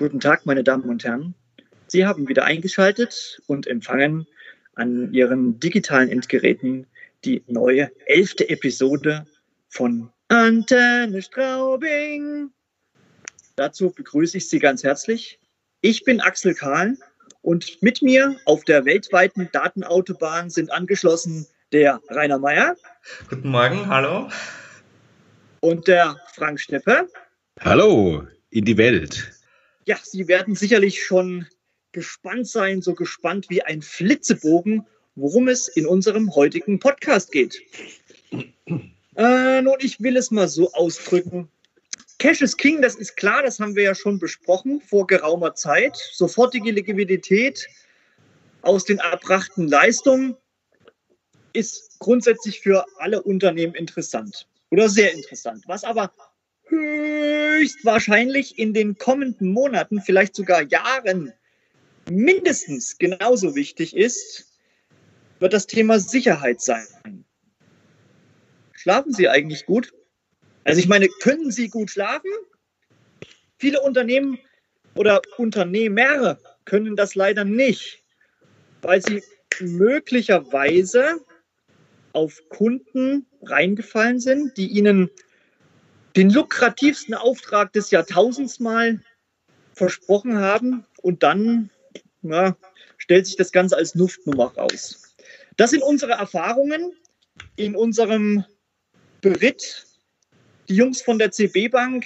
Guten Tag, meine Damen und Herren. Sie haben wieder eingeschaltet und empfangen an Ihren digitalen Endgeräten die neue elfte Episode von Antenne Straubing. Dazu begrüße ich Sie ganz herzlich. Ich bin Axel Kahl und mit mir auf der weltweiten Datenautobahn sind angeschlossen der Rainer Meyer. Guten Morgen, hallo. Und der Frank Steppe. Hallo in die Welt. Ja, Sie werden sicherlich schon gespannt sein, so gespannt wie ein Flitzebogen, worum es in unserem heutigen Podcast geht. Äh, nun, ich will es mal so ausdrücken. Cash is King, das ist klar, das haben wir ja schon besprochen vor geraumer Zeit. Sofortige Liquidität aus den erbrachten Leistungen ist grundsätzlich für alle Unternehmen interessant oder sehr interessant. Was aber höchstwahrscheinlich in den kommenden Monaten, vielleicht sogar Jahren mindestens genauso wichtig ist, wird das Thema Sicherheit sein. Schlafen Sie eigentlich gut? Also ich meine, können Sie gut schlafen? Viele Unternehmen oder Unternehmer können das leider nicht, weil sie möglicherweise auf Kunden reingefallen sind, die ihnen den lukrativsten Auftrag des Jahrtausends mal versprochen haben und dann ja, stellt sich das Ganze als Luftnummer raus. Das sind unsere Erfahrungen in unserem Beritt. Die Jungs von der CB Bank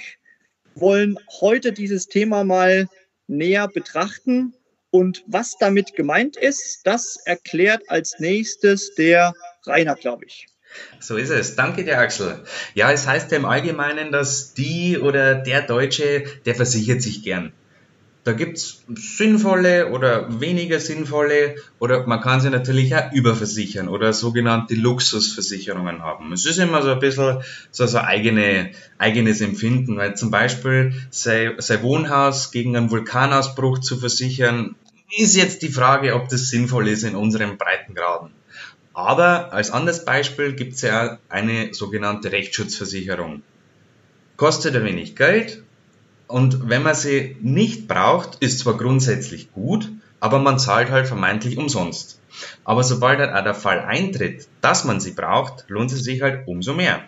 wollen heute dieses Thema mal näher betrachten. Und was damit gemeint ist, das erklärt als nächstes der Rainer, glaube ich. So ist es. Danke dir, Axel. Ja, es heißt ja im Allgemeinen, dass die oder der Deutsche, der versichert sich gern. Da gibt es sinnvolle oder weniger sinnvolle oder man kann sie natürlich auch überversichern oder sogenannte Luxusversicherungen haben. Es ist immer so ein bisschen so, so eigene, eigenes Empfinden, weil zum Beispiel sein, sein Wohnhaus gegen einen Vulkanausbruch zu versichern, ist jetzt die Frage, ob das sinnvoll ist in unseren Breitengraden. Aber als anderes Beispiel gibt es ja eine sogenannte Rechtsschutzversicherung. Kostet ein wenig Geld und wenn man sie nicht braucht, ist zwar grundsätzlich gut, aber man zahlt halt vermeintlich umsonst. Aber sobald halt auch der Fall eintritt, dass man sie braucht, lohnt sie sich halt umso mehr.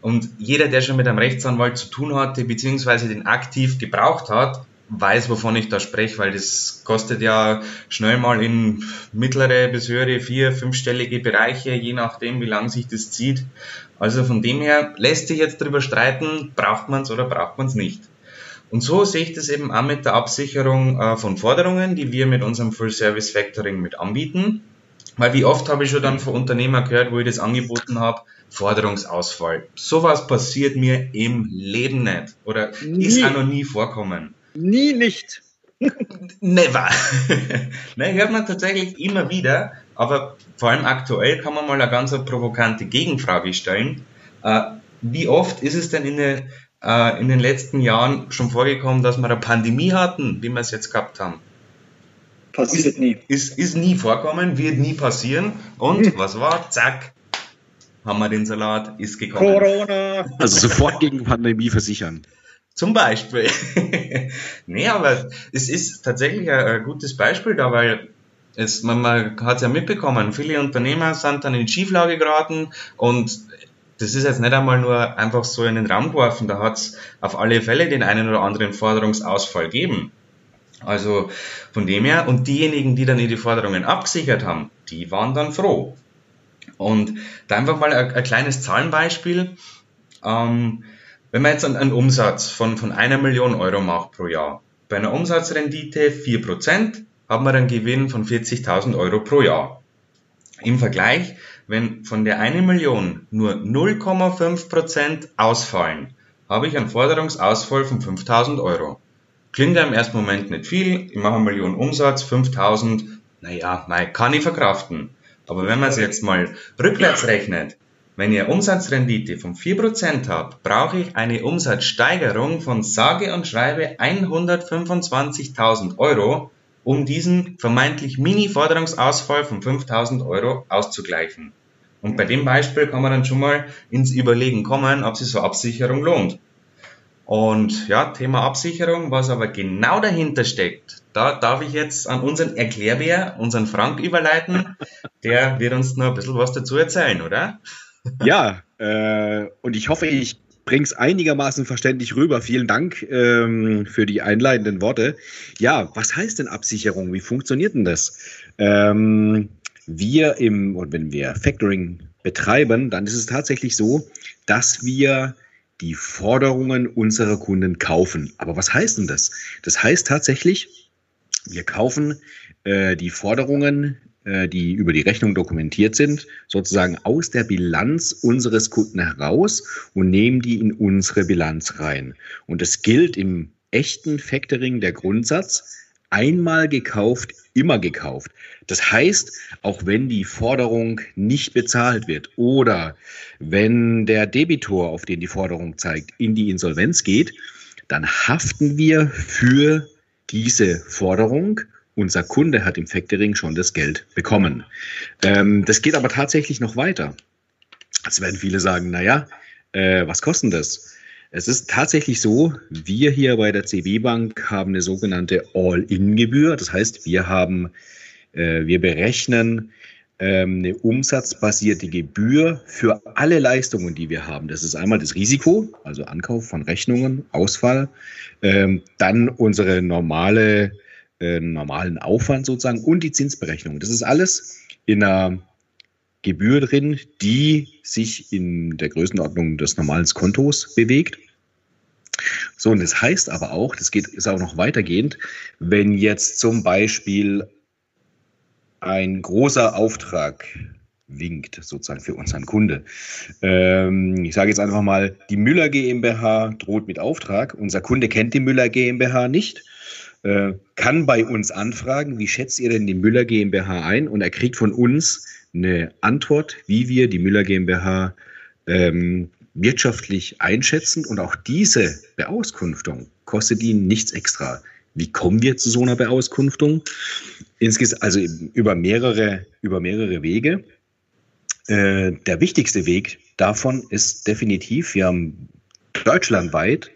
Und jeder, der schon mit einem Rechtsanwalt zu tun hatte, beziehungsweise den aktiv gebraucht hat, weiß, wovon ich da spreche, weil das kostet ja schnell mal in mittlere bis höhere vier-, fünfstellige Bereiche, je nachdem, wie lang sich das zieht. Also von dem her lässt sich jetzt darüber streiten, braucht man es oder braucht man es nicht. Und so sehe ich das eben auch mit der Absicherung äh, von Forderungen, die wir mit unserem Full Service Factoring mit anbieten. Weil wie oft habe ich schon dann von Unternehmern gehört, wo ich das angeboten habe, Forderungsausfall. Sowas passiert mir im Leben nicht oder nie. ist auch noch nie vorkommen. Nie nicht. Never. ne, hört man tatsächlich immer wieder, aber vor allem aktuell kann man mal eine ganz provokante Gegenfrage stellen. Äh, wie oft ist es denn in, der, äh, in den letzten Jahren schon vorgekommen, dass wir eine Pandemie hatten, wie wir es jetzt gehabt haben? Passiert ist, nie. Ist, ist nie vorkommen, wird nie passieren. Und hm. was war? Zack, haben wir den Salat, ist gekommen. Corona. Also sofort gegen Pandemie versichern. Zum Beispiel. nee, aber es ist tatsächlich ein, gutes Beispiel da, weil es, man, man hat es ja mitbekommen, viele Unternehmer sind dann in Schieflage geraten und das ist jetzt nicht einmal nur einfach so in den Raum geworfen, da hat es auf alle Fälle den einen oder anderen Forderungsausfall gegeben. Also von dem her, und diejenigen, die dann die Forderungen abgesichert haben, die waren dann froh. Und da einfach mal ein, ein kleines Zahlenbeispiel. Ähm, wenn man jetzt einen Umsatz von, von einer Million Euro macht pro Jahr, bei einer Umsatzrendite 4%, hat man einen Gewinn von 40.000 Euro pro Jahr. Im Vergleich, wenn von der eine Million nur 0,5% ausfallen, habe ich einen Forderungsausfall von 5.000 Euro. Klingt ja im ersten Moment nicht viel, ich mache eine Million Umsatz, 5.000, naja, kann ich verkraften. Aber wenn man es jetzt mal rückwärts rechnet, wenn ihr Umsatzrendite von 4% habt, brauche ich eine Umsatzsteigerung von sage und schreibe 125.000 Euro, um diesen vermeintlich Mini-Forderungsausfall von 5.000 Euro auszugleichen. Und bei dem Beispiel kann man dann schon mal ins Überlegen kommen, ob sich so Absicherung lohnt. Und ja, Thema Absicherung, was aber genau dahinter steckt, da darf ich jetzt an unseren Erklärbär, unseren Frank überleiten. Der wird uns noch ein bisschen was dazu erzählen, oder? Ja, äh, und ich hoffe, ich bringe es einigermaßen verständlich rüber. Vielen Dank ähm, für die einleitenden Worte. Ja, was heißt denn Absicherung? Wie funktioniert denn das? Ähm, wir im, und wenn wir Factoring betreiben, dann ist es tatsächlich so, dass wir die Forderungen unserer Kunden kaufen. Aber was heißt denn das? Das heißt tatsächlich, wir kaufen äh, die Forderungen, die über die Rechnung dokumentiert sind, sozusagen aus der Bilanz unseres Kunden heraus und nehmen die in unsere Bilanz rein. Und es gilt im echten Factoring der Grundsatz, einmal gekauft, immer gekauft. Das heißt, auch wenn die Forderung nicht bezahlt wird oder wenn der Debitor, auf den die Forderung zeigt, in die Insolvenz geht, dann haften wir für diese Forderung. Unser Kunde hat im Factoring schon das Geld bekommen. Ähm, das geht aber tatsächlich noch weiter. Jetzt werden viele sagen, naja, äh, was kostet das? Es ist tatsächlich so, wir hier bei der CB Bank haben eine sogenannte All-In-Gebühr. Das heißt, wir haben, äh, wir berechnen ähm, eine umsatzbasierte Gebühr für alle Leistungen, die wir haben. Das ist einmal das Risiko, also Ankauf von Rechnungen, Ausfall, ähm, dann unsere normale, äh, normalen Aufwand sozusagen und die Zinsberechnung. Das ist alles in einer Gebühr drin, die sich in der Größenordnung des normalen Kontos bewegt. So, und das heißt aber auch, das geht, ist auch noch weitergehend, wenn jetzt zum Beispiel ein großer Auftrag winkt, sozusagen für unseren Kunde. Ähm, ich sage jetzt einfach mal, die Müller GmbH droht mit Auftrag. Unser Kunde kennt die Müller GmbH nicht, äh, kann bei uns anfragen, wie schätzt ihr denn die Müller GmbH ein? Und er kriegt von uns eine Antwort, wie wir die Müller GmbH ähm, wirtschaftlich einschätzen. Und auch diese Beauskunftung kostet ihn nichts extra. Wie kommen wir zu so einer Beauskunftung? Insgesamt, also über mehrere, über mehrere Wege. Äh, der wichtigste Weg davon ist definitiv, wir haben deutschlandweit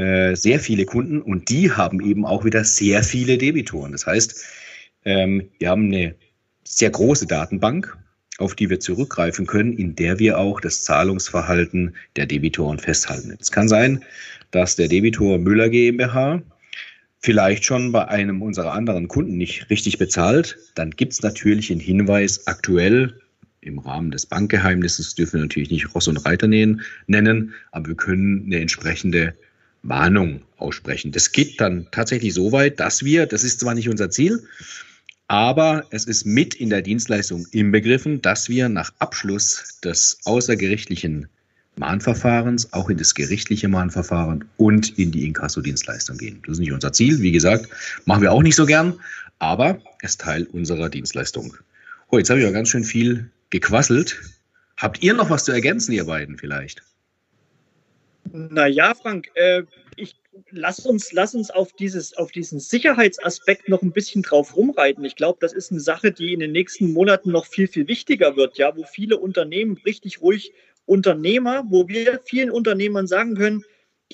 äh, sehr viele Kunden und die haben eben auch wieder sehr viele Debitoren. Das heißt, ähm, wir haben eine sehr große Datenbank, auf die wir zurückgreifen können, in der wir auch das Zahlungsverhalten der Debitoren festhalten. Es kann sein, dass der Debitor Müller GmbH vielleicht schon bei einem unserer anderen Kunden nicht richtig bezahlt. Dann gibt es natürlich einen Hinweis aktuell im Rahmen des Bankgeheimnisses, dürfen wir natürlich nicht Ross und Reiter nennen, aber wir können eine entsprechende Warnung aussprechen. Das geht dann tatsächlich so weit, dass wir, das ist zwar nicht unser Ziel, aber es ist mit in der Dienstleistung inbegriffen, dass wir nach Abschluss des außergerichtlichen Mahnverfahrens auch in das gerichtliche Mahnverfahren und in die Inkassodienstleistung gehen. Das ist nicht unser Ziel. Wie gesagt, machen wir auch nicht so gern, aber es ist Teil unserer Dienstleistung. Oh, jetzt habe ich ja ganz schön viel gequasselt. Habt ihr noch was zu ergänzen, ihr beiden vielleicht? Naja, Frank, äh, ich lass uns, lass uns auf, dieses, auf diesen Sicherheitsaspekt noch ein bisschen drauf rumreiten. Ich glaube, das ist eine Sache, die in den nächsten Monaten noch viel, viel wichtiger wird, ja, wo viele Unternehmen richtig ruhig Unternehmer, wo wir vielen Unternehmern sagen können,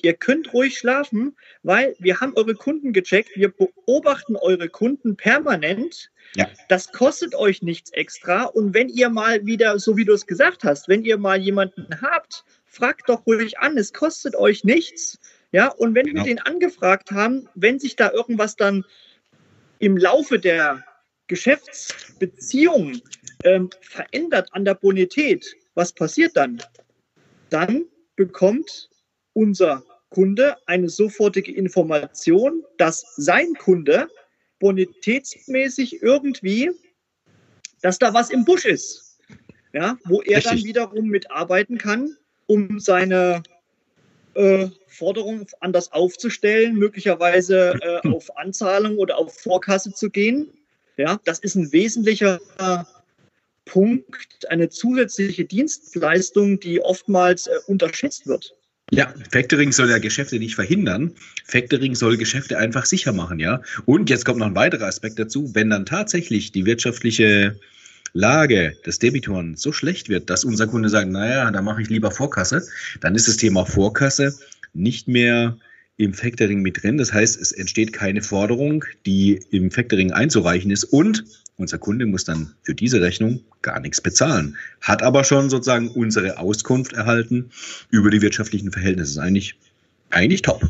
ihr könnt ruhig schlafen, weil wir haben eure Kunden gecheckt, wir beobachten eure Kunden permanent. Ja. Das kostet euch nichts extra. Und wenn ihr mal wieder, so wie du es gesagt hast, wenn ihr mal jemanden habt, fragt doch ruhig an, es kostet euch nichts. Ja, und wenn genau. wir den angefragt haben, wenn sich da irgendwas dann im Laufe der Geschäftsbeziehung ähm, verändert an der Bonität, was passiert dann? Dann bekommt unser Kunde eine sofortige Information, dass sein Kunde bonitätsmäßig irgendwie, dass da was im Busch ist. Ja, wo er Richtig. dann wiederum mitarbeiten kann, um seine äh, Forderung anders aufzustellen, möglicherweise äh, auf Anzahlung oder auf Vorkasse zu gehen. Ja, das ist ein wesentlicher Punkt, eine zusätzliche Dienstleistung, die oftmals äh, unterschätzt wird. Ja, Factoring soll ja Geschäfte nicht verhindern. Factoring soll Geschäfte einfach sicher machen, ja. Und jetzt kommt noch ein weiterer Aspekt dazu. Wenn dann tatsächlich die wirtschaftliche Lage des Debitoren so schlecht wird, dass unser Kunde sagt, naja, da mache ich lieber Vorkasse, dann ist das Thema Vorkasse nicht mehr im Factoring mit drin. Das heißt, es entsteht keine Forderung, die im Factoring einzureichen ist und unser Kunde muss dann für diese Rechnung gar nichts bezahlen. Hat aber schon sozusagen unsere Auskunft erhalten über die wirtschaftlichen Verhältnisse. Das ist eigentlich, eigentlich top.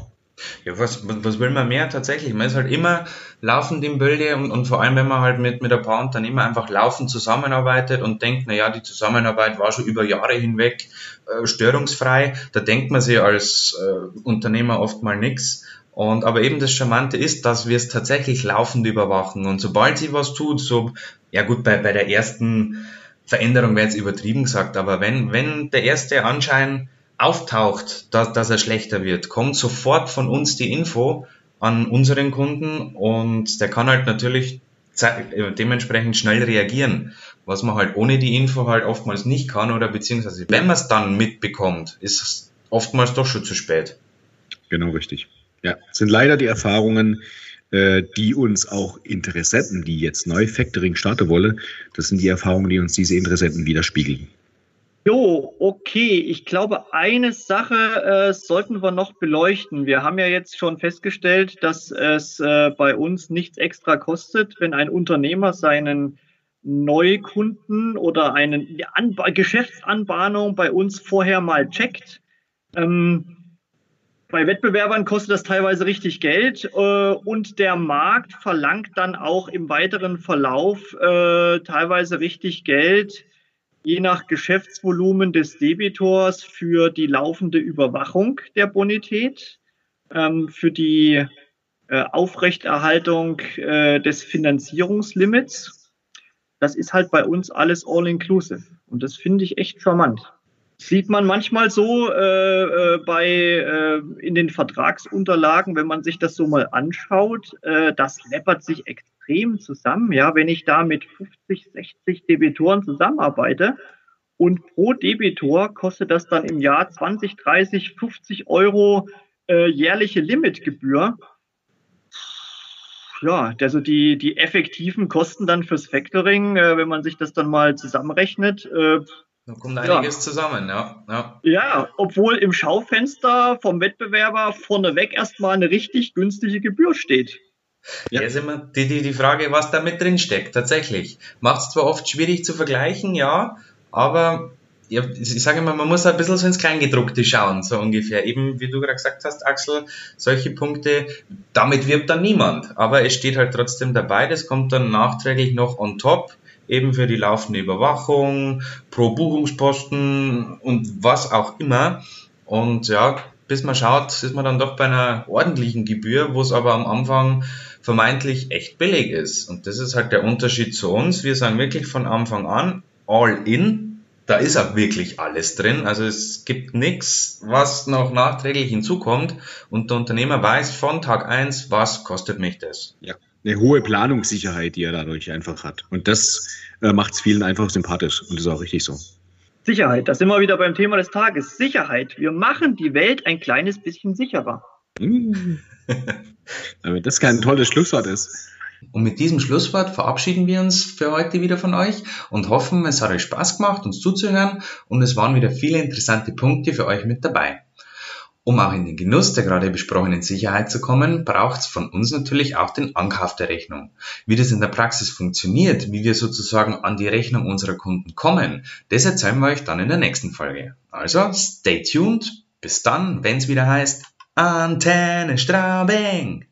Ja, was, was will man mehr tatsächlich? Man ist halt immer laufend im Bilde und, und vor allem, wenn man halt mit, mit ein paar Unternehmer einfach laufend zusammenarbeitet und denkt, naja, die Zusammenarbeit war schon über Jahre hinweg äh, störungsfrei, da denkt man sich als äh, Unternehmer oft mal nichts. Und aber eben das Charmante ist, dass wir es tatsächlich laufend überwachen. Und sobald sie was tut, so, ja gut, bei, bei der ersten Veränderung wäre jetzt übertrieben gesagt, aber wenn, wenn der erste Anschein auftaucht, dass, dass er schlechter wird, kommt sofort von uns die Info an unseren Kunden und der kann halt natürlich äh, dementsprechend schnell reagieren, was man halt ohne die Info halt oftmals nicht kann oder beziehungsweise wenn man es dann mitbekommt, ist es oftmals doch schon zu spät. Genau richtig. Ja, sind leider die Erfahrungen, äh, die uns auch Interessenten, die jetzt neu Factoring starten wollen, das sind die Erfahrungen, die uns diese Interessenten widerspiegeln. Jo, okay. Ich glaube, eine Sache äh, sollten wir noch beleuchten. Wir haben ja jetzt schon festgestellt, dass es äh, bei uns nichts extra kostet, wenn ein Unternehmer seinen Neukunden oder eine Anba Geschäftsanbahnung bei uns vorher mal checkt. Ähm, bei Wettbewerbern kostet das teilweise richtig Geld äh, und der Markt verlangt dann auch im weiteren Verlauf äh, teilweise richtig Geld je nach Geschäftsvolumen des Debitors für die laufende Überwachung der Bonität, ähm, für die äh, Aufrechterhaltung äh, des Finanzierungslimits. Das ist halt bei uns alles all-inclusive. Und das finde ich echt charmant. Sieht man manchmal so äh, äh, bei äh, in den Vertragsunterlagen, wenn man sich das so mal anschaut, äh, das läppert sich extrem zusammen. Ja, wenn ich da mit 50, 60 Debitoren zusammenarbeite und pro Debitor kostet das dann im Jahr 20, 30, 50 Euro äh, jährliche Limitgebühr. Ja, also die, die effektiven Kosten dann fürs Factoring, äh, wenn man sich das dann mal zusammenrechnet, da kommt einiges ja. zusammen, ja. ja. Ja, obwohl im Schaufenster vom Wettbewerber vorneweg erstmal eine richtig günstige Gebühr steht. Ja, ist immer die, die, die Frage, was da mit drin steckt, tatsächlich. Macht es zwar oft schwierig zu vergleichen, ja, aber ja, ich sage immer, man muss ein bisschen so ins Kleingedruckte schauen, so ungefähr. Eben, wie du gerade gesagt hast, Axel, solche Punkte, damit wirbt dann niemand. Aber es steht halt trotzdem dabei, das kommt dann nachträglich noch on top, eben für die laufende Überwachung, pro Buchungsposten und was auch immer. Und ja, bis man schaut, ist man dann doch bei einer ordentlichen Gebühr, wo es aber am Anfang vermeintlich echt billig ist. Und das ist halt der Unterschied zu uns. Wir sagen wirklich von Anfang an all in. Da ist auch wirklich alles drin. Also es gibt nichts, was noch nachträglich hinzukommt. Und der Unternehmer weiß von Tag eins, was kostet mich das. Ja, eine hohe Planungssicherheit, die er dadurch einfach hat. Und das äh, macht es vielen einfach sympathisch. Und das ist auch richtig so. Sicherheit, das sind wir wieder beim Thema des Tages. Sicherheit. Wir machen die Welt ein kleines bisschen sicherer. Hm. Damit das kein tolles Schlusswort ist. Und mit diesem Schlusswort verabschieden wir uns für heute wieder von euch und hoffen, es hat euch Spaß gemacht, uns zuzuhören und es waren wieder viele interessante Punkte für euch mit dabei. Um auch in den Genuss der gerade besprochenen Sicherheit zu kommen, braucht es von uns natürlich auch den Ankauf der Rechnung. Wie das in der Praxis funktioniert, wie wir sozusagen an die Rechnung unserer Kunden kommen, das erzählen wir euch dann in der nächsten Folge. Also stay tuned. Bis dann, wenn es wieder heißt Antenne Straubing.